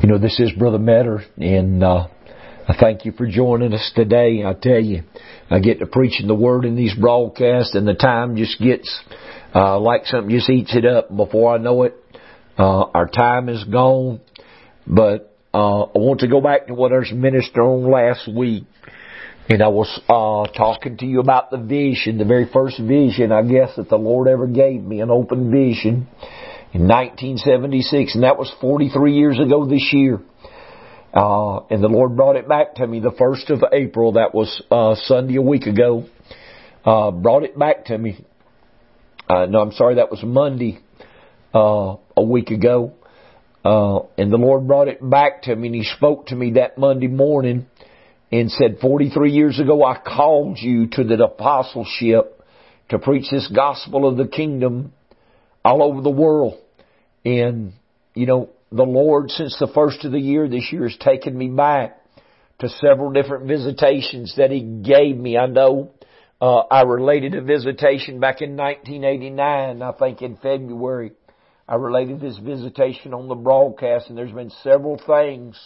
You know, this is Brother Metter, and uh, I thank you for joining us today. I tell you, I get to preaching the Word in these broadcasts, and the time just gets uh, like something just eats it up. Before I know it, uh, our time is gone. But uh, I want to go back to what I was ministering on last week. And I was uh, talking to you about the vision, the very first vision, I guess, that the Lord ever gave me, an open vision in 1976, and that was 43 years ago this year. Uh, and the Lord brought it back to me the first of April. That was uh, Sunday a week ago. Uh, brought it back to me. Uh, no, I'm sorry, that was Monday uh, a week ago. Uh, and the Lord brought it back to me, and He spoke to me that Monday morning and said, 43 years ago, I called you to the apostleship to preach this gospel of the kingdom all over the world. And, you know, the Lord, since the first of the year this year, has taken me back to several different visitations that He gave me. I know, uh, I related a visitation back in 1989, I think in February. I related this visitation on the broadcast and there's been several things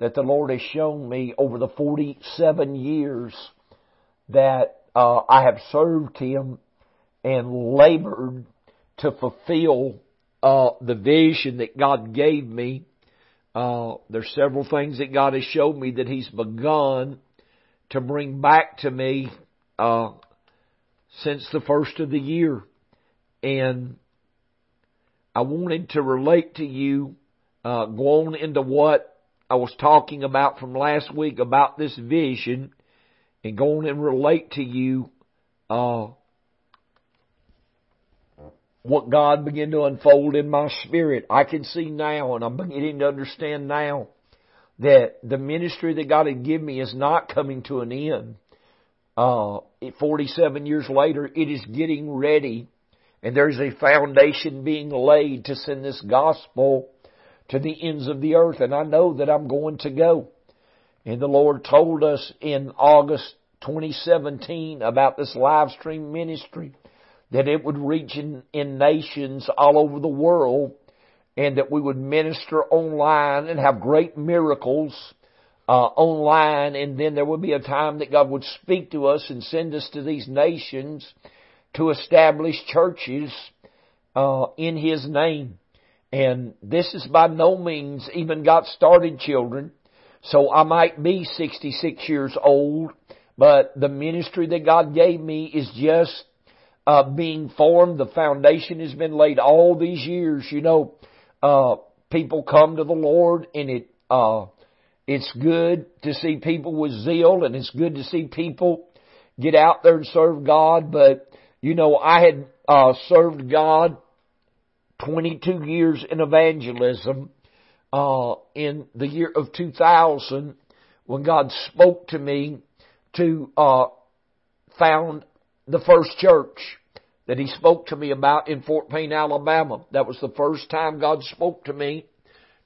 that the Lord has shown me over the 47 years that uh, I have served Him and labored to fulfill uh, the vision that God gave me. Uh, there's several things that God has showed me that He's begun to bring back to me uh, since the first of the year, and I wanted to relate to you, uh, go on into what I was talking about from last week about this vision, and go on and relate to you uh, what God began to unfold in my spirit. I can see now, and I'm beginning to understand now, that the ministry that God had given me is not coming to an end. Uh, 47 years later, it is getting ready, and there's a foundation being laid to send this gospel to the ends of the earth, and I know that I'm going to go. And the Lord told us in August 2017 about this live stream ministry that it would reach in, in nations all over the world and that we would minister online and have great miracles uh, online and then there would be a time that God would speak to us and send us to these nations to establish churches uh, in His name. And this is by no means even got started children. So I might be 66 years old, but the ministry that God gave me is just uh, being formed. The foundation has been laid all these years. You know, uh, people come to the Lord and it, uh, it's good to see people with zeal and it's good to see people get out there and serve God. But, you know, I had, uh, served God 22 years in evangelism, uh, in the year of 2000 when God spoke to me to, uh, found the first church that he spoke to me about in Fort Payne, Alabama. That was the first time God spoke to me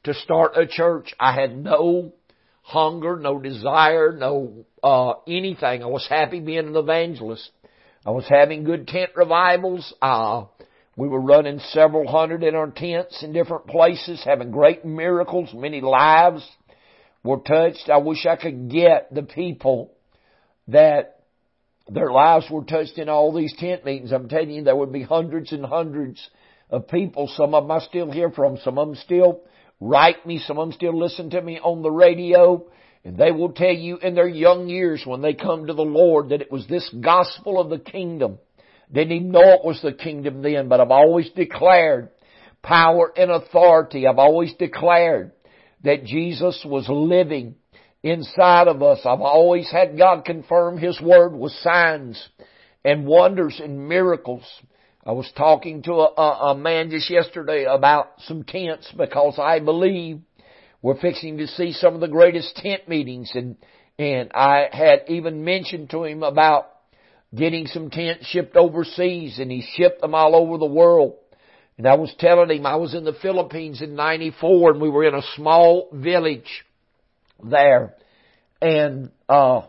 to start a church. I had no hunger, no desire, no uh, anything. I was happy being an evangelist. I was having good tent revivals. Uh, we were running several hundred in our tents in different places, having great miracles. Many lives were touched. I wish I could get the people that their lives were touched in all these tent meetings. I'm telling you, there would be hundreds and hundreds of people. Some of them I still hear from. Some of them still write me. Some of them still listen to me on the radio. And they will tell you in their young years when they come to the Lord that it was this gospel of the kingdom. Didn't even know it was the kingdom then, but I've always declared power and authority. I've always declared that Jesus was living inside of us. I've always had God confirm His Word with signs and wonders and miracles. I was talking to a, a, a man just yesterday about some tents because I believe we're fixing to see some of the greatest tent meetings and, and I had even mentioned to him about getting some tents shipped overseas and he shipped them all over the world. And I was telling him I was in the Philippines in 94 and we were in a small village there. And, uh,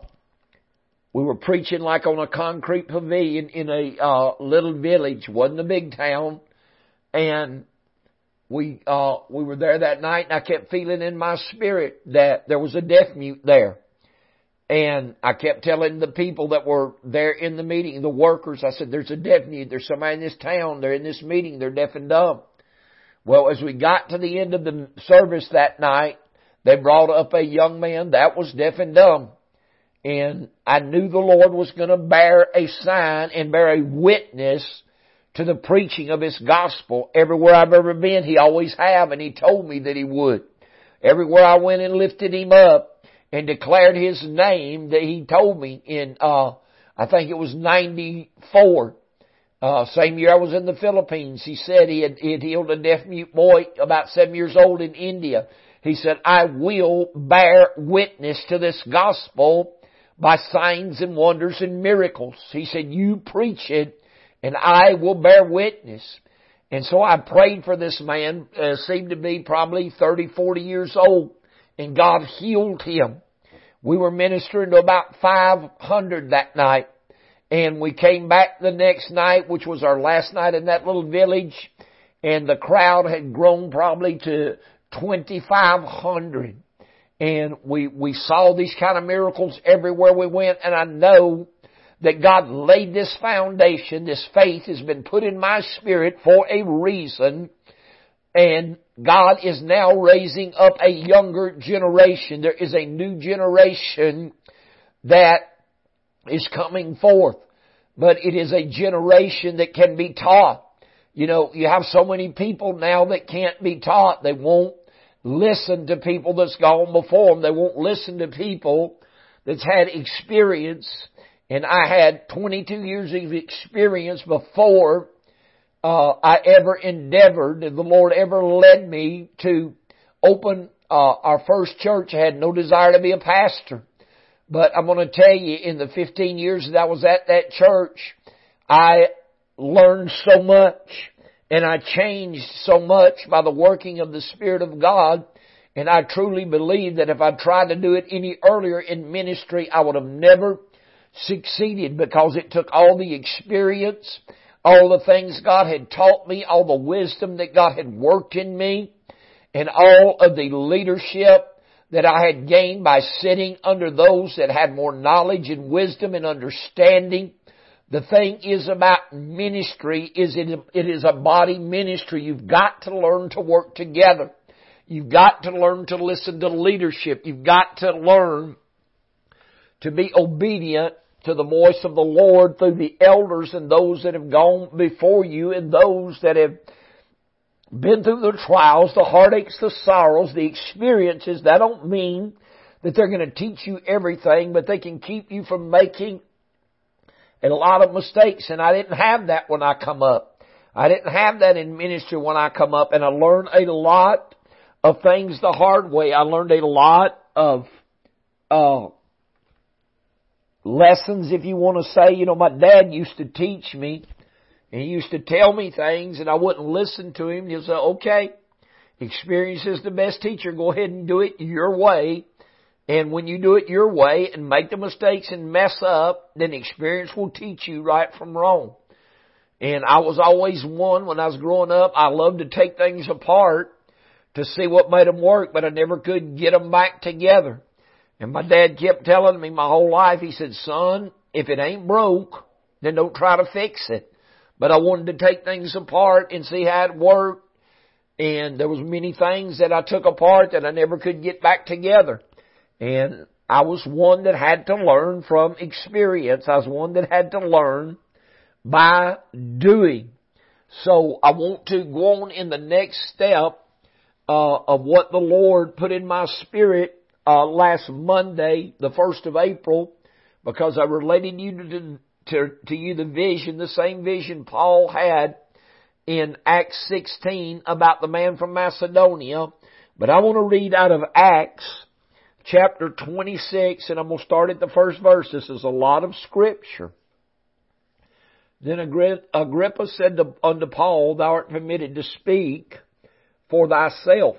we were preaching like on a concrete pavilion in a, uh, little village, wasn't a big town. And we uh we were there that night and I kept feeling in my spirit that there was a deaf mute there. And I kept telling the people that were there in the meeting, the workers, I said, there's a deaf mute. There's somebody in this town. They're in this meeting. They're deaf and dumb. Well, as we got to the end of the service that night, they brought up a young man that was deaf and dumb. And I knew the Lord was going to bear a sign and bear a witness to the preaching of His gospel. Everywhere I've ever been, He always have, and He told me that He would. Everywhere I went and lifted Him up, and declared his name that he told me in, uh, I think it was 94. Uh, same year I was in the Philippines. He said he had, he had healed a deaf mute boy about seven years old in India. He said, I will bear witness to this gospel by signs and wonders and miracles. He said, you preach it and I will bear witness. And so I prayed for this man, uh, seemed to be probably 30, 40 years old, and God healed him. We were ministering to about 500 that night. And we came back the next night, which was our last night in that little village, and the crowd had grown probably to 2,500. And we, we saw these kind of miracles everywhere we went, and I know that God laid this foundation, this faith has been put in my spirit for a reason, and God is now raising up a younger generation. There is a new generation that is coming forth. But it is a generation that can be taught. You know, you have so many people now that can't be taught. They won't listen to people that's gone before them. They won't listen to people that's had experience. And I had 22 years of experience before uh, I ever endeavored, and the Lord ever led me to open uh, our first church. I had no desire to be a pastor. But I'm going to tell you, in the 15 years that I was at that church, I learned so much and I changed so much by the working of the Spirit of God. And I truly believe that if I tried to do it any earlier in ministry, I would have never succeeded because it took all the experience all the things God had taught me, all the wisdom that God had worked in me, and all of the leadership that I had gained by sitting under those that had more knowledge and wisdom and understanding. The thing is about ministry is it, it is a body ministry. You've got to learn to work together. You've got to learn to listen to leadership. You've got to learn to be obedient to the voice of the Lord through the elders and those that have gone before you and those that have been through the trials, the heartaches, the sorrows, the experiences. That don't mean that they're going to teach you everything, but they can keep you from making a lot of mistakes. And I didn't have that when I come up. I didn't have that in ministry when I come up and I learned a lot of things the hard way. I learned a lot of, uh, lessons, if you want to say. You know, my dad used to teach me, and he used to tell me things, and I wouldn't listen to him. He'll say, okay, experience is the best teacher. Go ahead and do it your way. And when you do it your way and make the mistakes and mess up, then experience will teach you right from wrong. And I was always one when I was growing up. I loved to take things apart to see what made them work, but I never could get them back together. And my dad kept telling me my whole life, he said, son, if it ain't broke, then don't try to fix it. But I wanted to take things apart and see how it worked. And there was many things that I took apart that I never could get back together. And I was one that had to learn from experience. I was one that had to learn by doing. So I want to go on in the next step uh, of what the Lord put in my spirit uh, last Monday, the first of April, because I related you to, to, to you the vision, the same vision Paul had in Acts 16 about the man from Macedonia. But I want to read out of Acts chapter 26 and I'm going to start at the first verse. This is a lot of scripture. Then Agrippa said to, unto Paul, Thou art permitted to speak for thyself.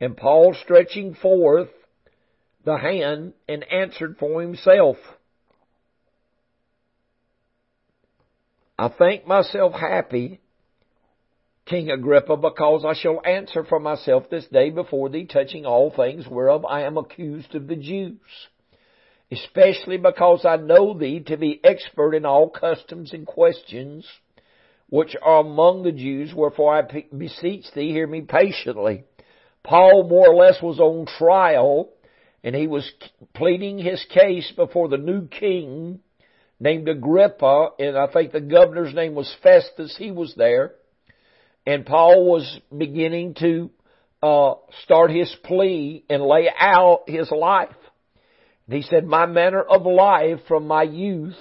And Paul stretching forth the hand and answered for himself. I think myself happy King Agrippa, because I shall answer for myself this day before thee touching all things whereof I am accused of the Jews. Especially because I know thee to be expert in all customs and questions which are among the Jews, wherefore I beseech thee, hear me patiently. Paul more or less was on trial, and he was pleading his case before the new king named Agrippa, and I think the governor's name was Festus. He was there. And Paul was beginning to uh, start his plea and lay out his life. And he said, My manner of life from my youth,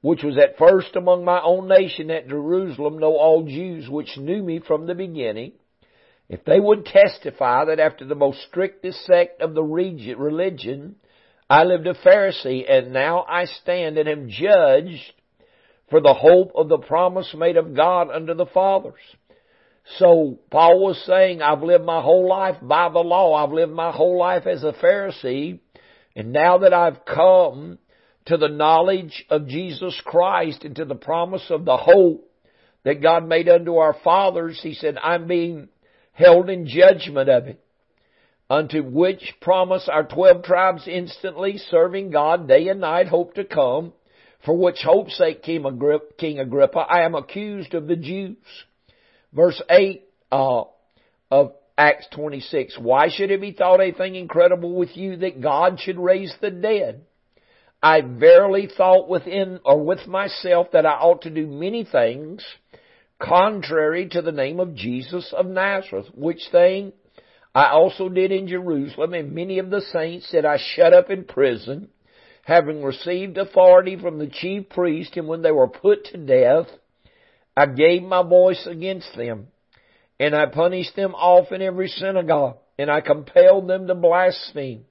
which was at first among my own nation at Jerusalem, know all Jews which knew me from the beginning, if they would testify that after the most strictest sect of the religion, I lived a Pharisee, and now I stand and am judged for the hope of the promise made of God unto the fathers. So Paul was saying, I've lived my whole life by the law. I've lived my whole life as a Pharisee. And now that I've come to the knowledge of Jesus Christ and to the promise of the hope that God made unto our fathers, he said, I'm being held in judgment of it. Unto which promise our twelve tribes instantly serving God day and night hope to come, for which hope's sake, King Agrippa, I am accused of the Jews verse 8 uh, of Acts 26. Why should it be thought a thing incredible with you that God should raise the dead? I verily thought within or with myself that I ought to do many things contrary to the name of Jesus of Nazareth, which thing I also did in Jerusalem, and many of the saints that I shut up in prison, having received authority from the chief priest, and when they were put to death, I gave my voice against them, and I punished them off in every synagogue, and I compelled them to blaspheme.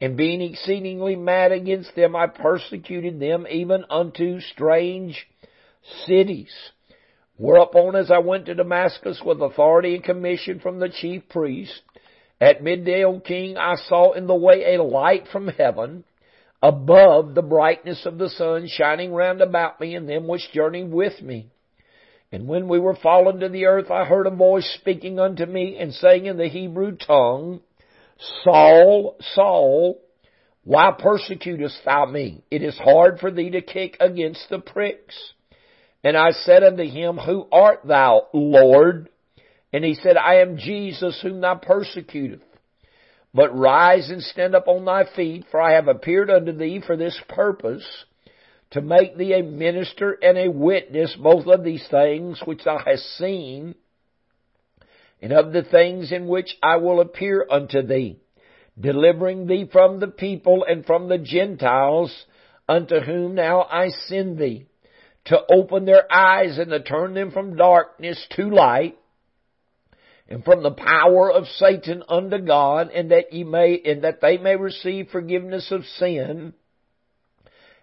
And being exceedingly mad against them, I persecuted them even unto strange cities. Whereupon as I went to Damascus with authority and commission from the chief priest, at midday, O king, I saw in the way a light from heaven, above the brightness of the sun, shining round about me and them which journeyed with me. And when we were fallen to the earth, I heard a voice speaking unto me and saying in the Hebrew tongue, Saul, Saul, why persecutest thou me? It is hard for thee to kick against the pricks. And I said unto him, Who art thou, Lord? And he said, I am Jesus whom thou persecutest. But rise and stand up on thy feet, for I have appeared unto thee for this purpose, to make thee a minister and a witness both of these things which thou hast seen, and of the things in which I will appear unto thee, delivering thee from the people and from the Gentiles, unto whom now I send thee, to open their eyes and to turn them from darkness to light, and from the power of Satan unto God, and that ye may, and that they may receive forgiveness of sin,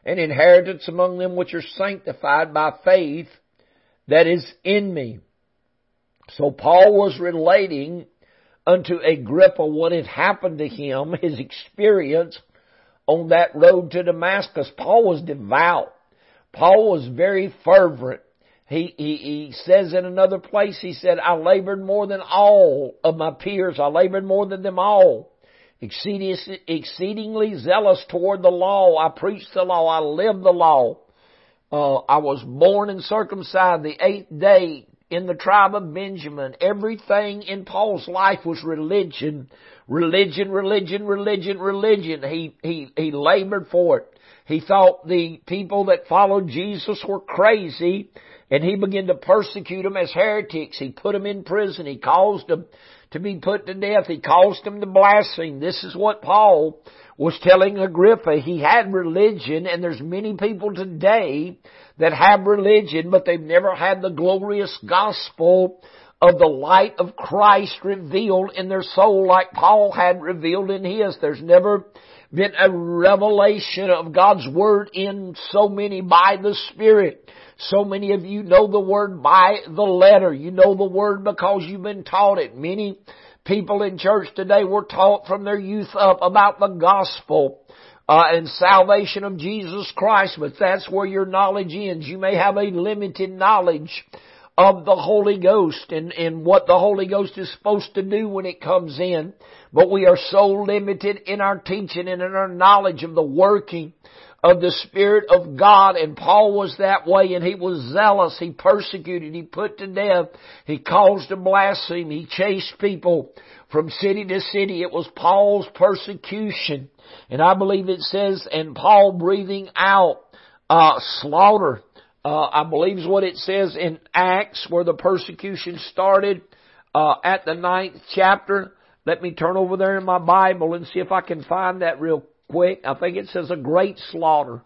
an inheritance among them which are sanctified by faith that is in me. So Paul was relating unto Agrippa what had happened to him, his experience on that road to Damascus. Paul was devout. Paul was very fervent. He, he, he says in another place, he said, I labored more than all of my peers. I labored more than them all exceedingly zealous toward the law. I preached the law. I lived the law. Uh, I was born and circumcised the eighth day in the tribe of Benjamin. Everything in Paul's life was religion, religion, religion, religion, religion. He, he, he labored for it. He thought the people that followed Jesus were crazy and he began to persecute them as heretics. He put them in prison. He caused them to be put to death. He caused them to blaspheme. This is what Paul was telling Agrippa. He had religion and there's many people today that have religion, but they've never had the glorious gospel of the light of Christ revealed in their soul like Paul had revealed in his. There's never been a revelation of God's Word in so many by the Spirit. So many of you know the Word by the letter. You know the Word because you've been taught it. Many people in church today were taught from their youth up about the gospel. Uh, and salvation of Jesus Christ, but that's where your knowledge ends. You may have a limited knowledge of the Holy Ghost and, and what the Holy Ghost is supposed to do when it comes in. But we are so limited in our teaching and in our knowledge of the working of the Spirit of God and Paul was that way and he was zealous, he persecuted, he put to death, he caused to blaspheme, he chased people from city to city. It was Paul's persecution. And I believe it says, and Paul breathing out, uh, slaughter uh, I believe is what it says in Acts where the persecution started, uh, at the ninth chapter. Let me turn over there in my Bible and see if I can find that real quick. I think it says a great slaughter.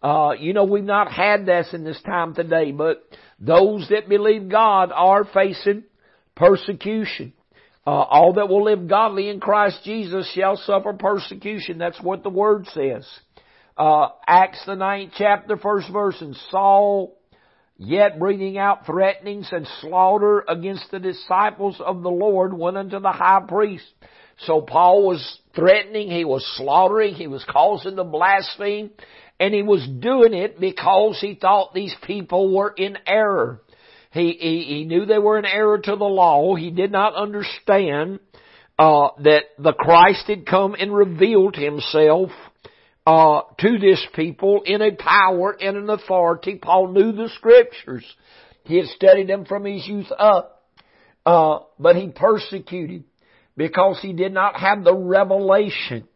Uh, you know, we've not had this in this time today, but those that believe God are facing persecution. Uh, all that will live godly in Christ Jesus shall suffer persecution. That's what the Word says uh, Acts the ninth chapter, first verse, and Saul, yet breathing out threatenings and slaughter against the disciples of the Lord, went unto the high priest. So Paul was threatening, he was slaughtering, he was causing the blaspheme, and he was doing it because he thought these people were in error. He, he, he knew they were in error to the law. He did not understand uh, that the Christ had come and revealed himself uh, to this people in a power and an authority. Paul knew the scriptures. He had studied them from his youth up. Uh, but he persecuted because he did not have the revelation.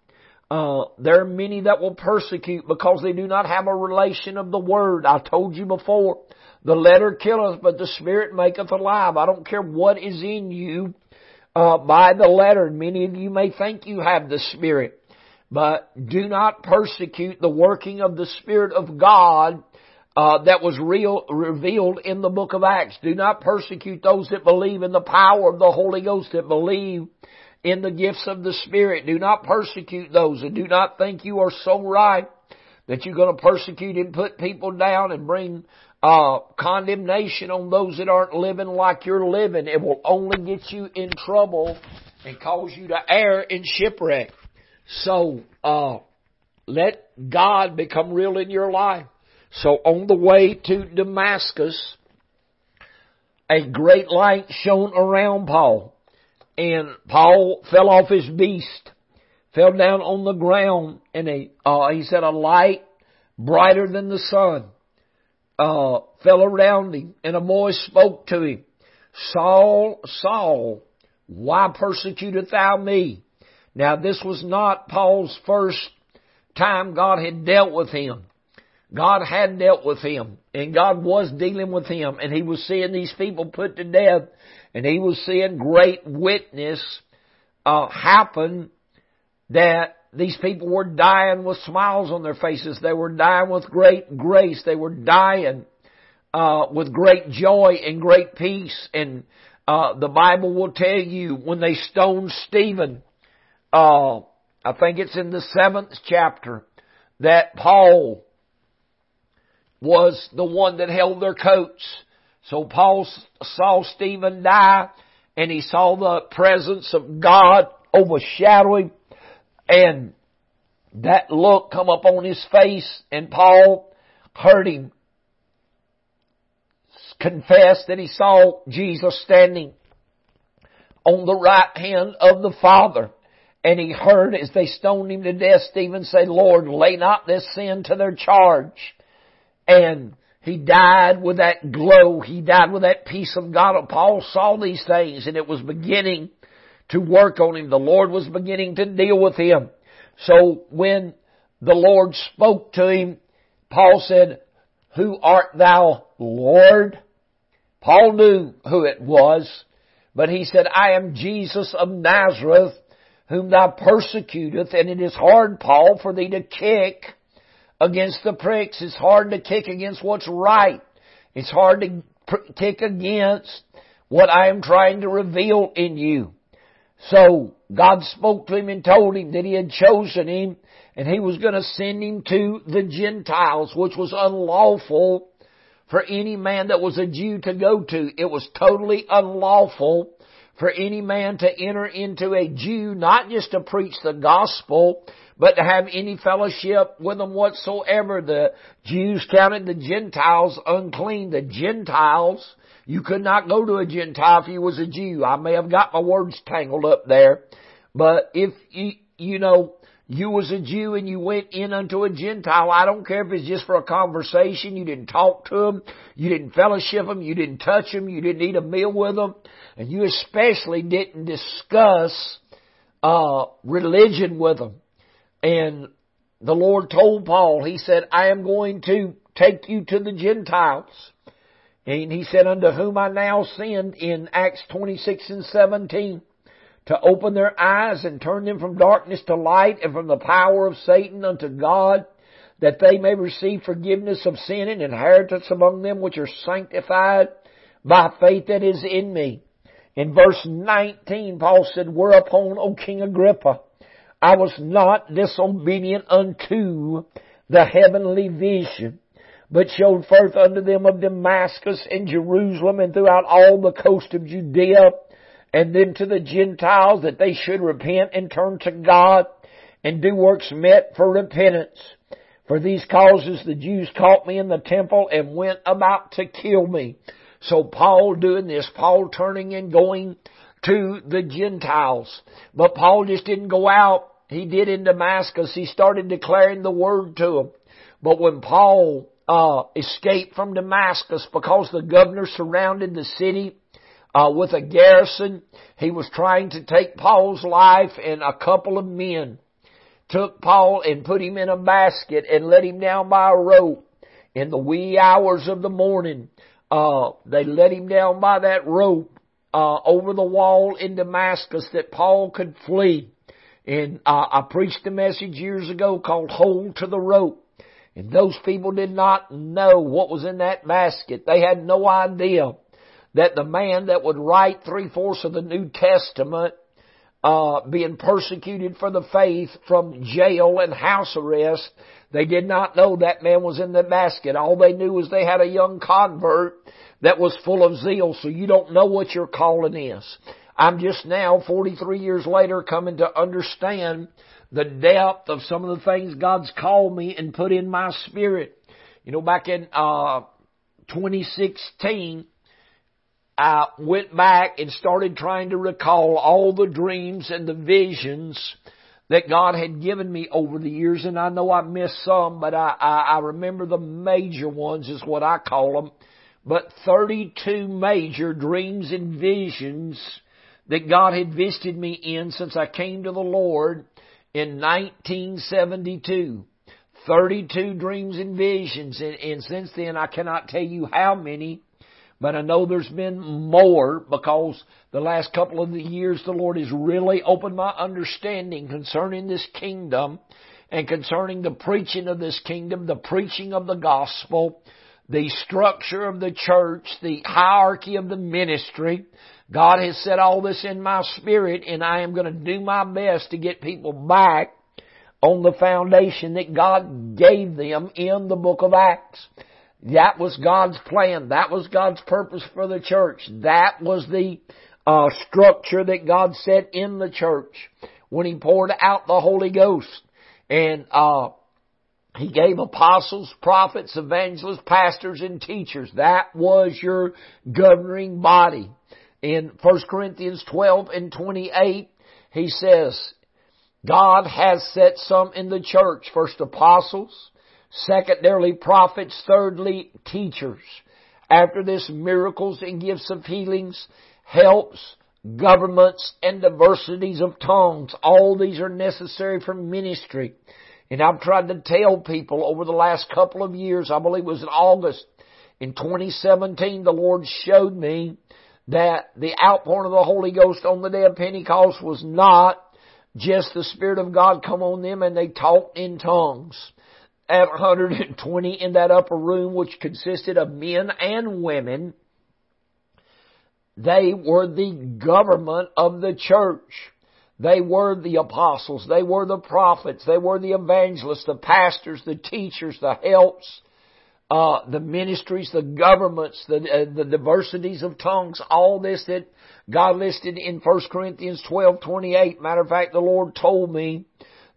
Uh, there are many that will persecute because they do not have a relation of the word. I told you before, the letter killeth, but the spirit maketh alive. I don't care what is in you, uh, by the letter. Many of you may think you have the spirit. But do not persecute the working of the Spirit of God uh, that was real, revealed in the book of Acts. Do not persecute those that believe in the power of the Holy Ghost, that believe in the gifts of the Spirit. Do not persecute those and do not think you are so right that you're going to persecute and put people down and bring uh, condemnation on those that aren't living like you're living. It will only get you in trouble and cause you to err and shipwreck. So, uh, let God become real in your life. So on the way to Damascus, a great light shone around Paul. And Paul fell off his beast, fell down on the ground, and a, uh, he said a light brighter than the sun, uh, fell around him, and a voice spoke to him, Saul, Saul, why persecutest thou me? Now this was not Paul's first time God had dealt with him. God had dealt with him and God was dealing with him and he was seeing these people put to death and he was seeing great witness uh, happen that these people were dying with smiles on their faces. They were dying with great grace. They were dying uh, with great joy and great peace. And uh, the Bible will tell you when they stoned Stephen, uh, I think it's in the seventh chapter, that Paul was the one that held their coats. So Paul saw Stephen die and he saw the presence of God overshadow him and that look come up on his face and Paul heard him confess that he saw Jesus standing on the right hand of the Father. And he heard as they stoned him to death, Stephen say, Lord, lay not this sin to their charge. And he died with that glow. He died with that peace of God. Paul saw these things and it was beginning to work on him. The Lord was beginning to deal with him. So when the Lord spoke to him, Paul said, Who art thou, Lord? Paul knew who it was, but he said, I am Jesus of Nazareth, whom thou persecutest, and it is hard, Paul, for thee to kick against the pricks. It's hard to kick against what's right. It's hard to pr- kick against what I am trying to reveal in you. So God spoke to him and told him that he had chosen him and he was going to send him to the Gentiles, which was unlawful for any man that was a Jew to go to. It was totally unlawful for any man to enter into a Jew, not just to preach the gospel, but to have any fellowship with them whatsoever. The Jews counted the Gentiles unclean. The Gentiles You could not go to a Gentile if you was a Jew. I may have got my words tangled up there. But if you, you know, you was a Jew and you went in unto a Gentile, I don't care if it's just for a conversation, you didn't talk to them, you didn't fellowship them, you didn't touch them, you didn't eat a meal with them, and you especially didn't discuss, uh, religion with them. And the Lord told Paul, He said, I am going to take you to the Gentiles. And He said, unto whom I now send in Acts 26 and 17 to open their eyes and turn them from darkness to light and from the power of Satan unto God, that they may receive forgiveness of sin and inheritance among them which are sanctified by faith that is in me. In verse 19, Paul said, Whereupon, O King Agrippa, I was not disobedient unto the heavenly vision, but showed forth unto them of Damascus and Jerusalem and throughout all the coast of Judea and then to the Gentiles that they should repent and turn to God and do works met for repentance. For these causes the Jews caught me in the temple and went about to kill me. So Paul doing this, Paul turning and going to the Gentiles. But Paul just didn't go out. He did in Damascus. He started declaring the word to them. But when Paul uh, escaped from Damascus because the governor surrounded the city uh, with a garrison. He was trying to take Paul's life and a couple of men took Paul and put him in a basket and let him down by a rope in the wee hours of the morning. Uh, they let him down by that rope, uh, over the wall in Damascus that Paul could flee. And uh, I preached a message years ago called Hold to the Rope. And those people did not know what was in that basket. They had no idea that the man that would write three fourths of the New Testament, uh, being persecuted for the faith from jail and house arrest, they did not know that man was in the basket. All they knew was they had a young convert that was full of zeal, so you don't know what your calling is. I'm just now, 43 years later, coming to understand the depth of some of the things God's called me and put in my spirit. You know, back in, uh, 2016, I went back and started trying to recall all the dreams and the visions that God had given me over the years, and I know I missed some, but I, I, I remember the major ones is what I call them. But 32 major dreams and visions that God had visited me in since I came to the Lord in 1972. 32 dreams and visions, and, and since then I cannot tell you how many, but I know there's been more because the last couple of the years the Lord has really opened my understanding concerning this kingdom and concerning the preaching of this kingdom, the preaching of the gospel, the structure of the church, the hierarchy of the ministry. God has set all this in my spirit and I am going to do my best to get people back on the foundation that God gave them in the book of Acts. That was God's plan. That was God's purpose for the church. That was the uh, structure that God set in the church when He poured out the Holy Ghost. And uh, He gave apostles, prophets, evangelists, pastors, and teachers. That was your governing body. In 1 Corinthians 12 and 28, He says, God has set some in the church, first apostles, Secondarily, prophets. Thirdly, teachers. After this, miracles and gifts of healings, helps, governments, and diversities of tongues. All these are necessary for ministry. And I've tried to tell people over the last couple of years, I believe it was in August, in 2017, the Lord showed me that the outpouring of the Holy Ghost on the day of Pentecost was not just the Spirit of God come on them and they talked in tongues at 120 in that upper room, which consisted of men and women. They were the government of the church. They were the apostles. They were the prophets. They were the evangelists, the pastors, the teachers, the helps, uh, the ministries, the governments, the, uh, the diversities of tongues, all this that God listed in 1 Corinthians 12, 28. Matter of fact, the Lord told me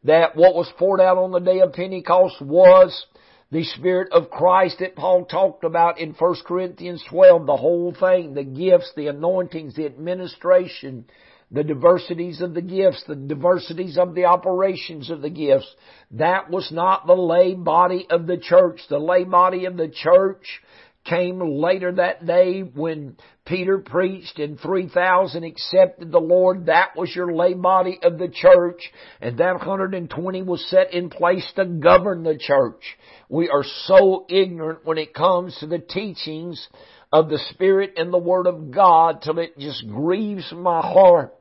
that what was poured out on the day of Pentecost was the Spirit of Christ that Paul talked about in 1 Corinthians 12, the whole thing, the gifts, the anointings, the administration, the diversities of the gifts, the diversities of the operations of the gifts. That was not the lay body of the church. The lay body of the church came later that day when Peter preached and 3,000 accepted the Lord. That was your lay body of the church and that 120 was set in place to govern the church. We are so ignorant when it comes to the teachings of the Spirit and the Word of God till it just grieves my heart.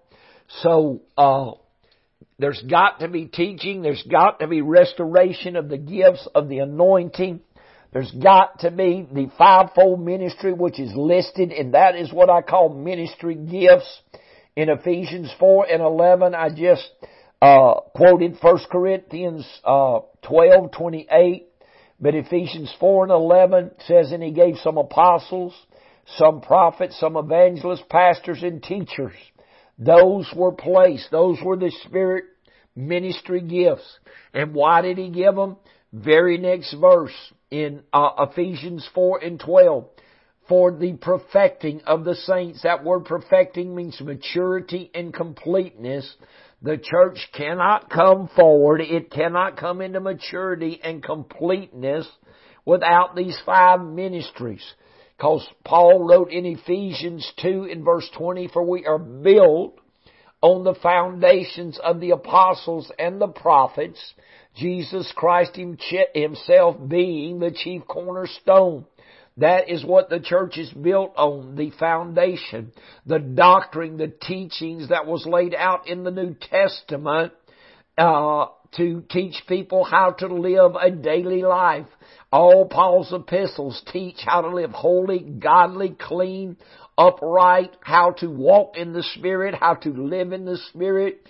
So, uh, there's got to be teaching, there's got to be restoration of the gifts of the anointing. There's got to be the fivefold ministry which is listed and that is what I call ministry gifts in Ephesians 4 and 11. I just, uh, quoted 1 Corinthians, uh, 12, 28. But Ephesians 4 and 11 says, and he gave some apostles, some prophets, some evangelists, pastors, and teachers those were placed. Those were the Spirit ministry gifts. And why did He give them? Very next verse in uh, Ephesians 4 and 12. For the perfecting of the saints. That word perfecting means maturity and completeness. The church cannot come forward. It cannot come into maturity and completeness without these five ministries. Because Paul wrote in Ephesians 2 in verse 20, for we are built on the foundations of the apostles and the prophets, Jesus Christ himself being the chief cornerstone. That is what the church is built on, the foundation, the doctrine, the teachings that was laid out in the New Testament, uh, to teach people how to live a daily life. All Paul's epistles teach how to live holy, godly, clean, upright, how to walk in the Spirit, how to live in the Spirit.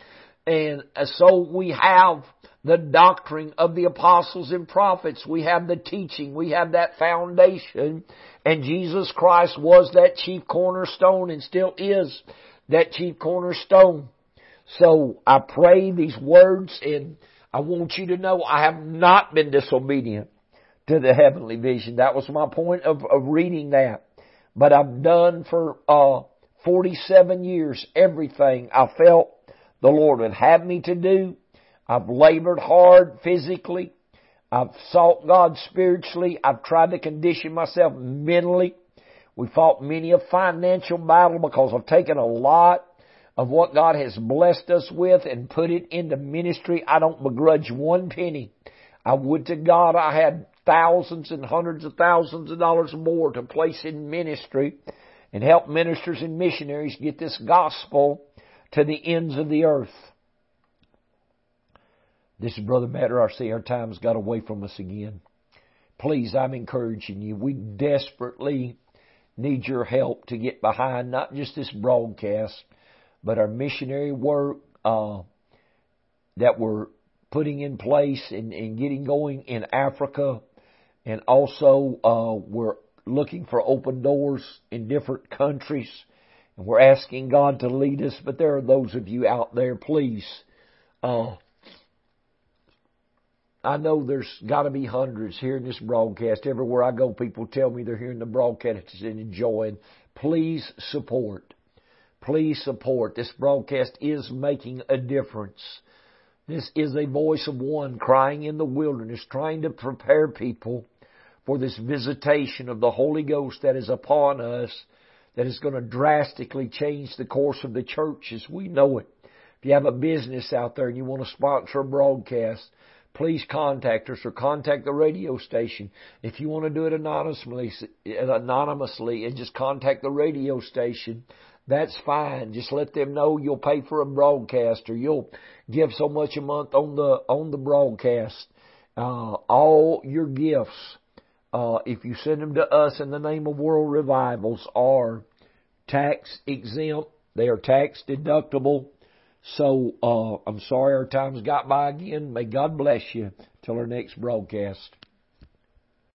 And so we have the doctrine of the apostles and prophets. We have the teaching. We have that foundation. And Jesus Christ was that chief cornerstone and still is that chief cornerstone. So I pray these words and I want you to know I have not been disobedient to the heavenly vision. That was my point of, of reading that. But I've done for, uh, 47 years everything I felt the Lord would have me to do. I've labored hard physically. I've sought God spiritually. I've tried to condition myself mentally. We fought many a financial battle because I've taken a lot of what God has blessed us with and put it into ministry. I don't begrudge one penny. I would to God I had thousands and hundreds of thousands of dollars more to place in ministry and help ministers and missionaries get this gospel to the ends of the earth. This is Brother Matt. Our time's got away from us again. Please, I'm encouraging you. We desperately need your help to get behind not just this broadcast, but our missionary work uh, that we're putting in place and, and getting going in Africa, and also uh, we're looking for open doors in different countries, and we're asking God to lead us. But there are those of you out there, please. Uh, I know there's got to be hundreds hearing this broadcast. Everywhere I go, people tell me they're hearing the broadcast and enjoying. Please support. Please support. This broadcast is making a difference. This is a voice of one crying in the wilderness, trying to prepare people for this visitation of the Holy Ghost that is upon us, that is going to drastically change the course of the church as we know it. If you have a business out there and you want to sponsor a broadcast, please contact us or contact the radio station. If you want to do it anonymously, anonymously and just contact the radio station, that's fine. Just let them know you'll pay for a broadcast or you'll give so much a month on the on the broadcast. Uh, all your gifts, uh, if you send them to us in the name of World Revivals, are tax exempt. They are tax deductible. So uh, I'm sorry our time's got by again. May God bless you till our next broadcast.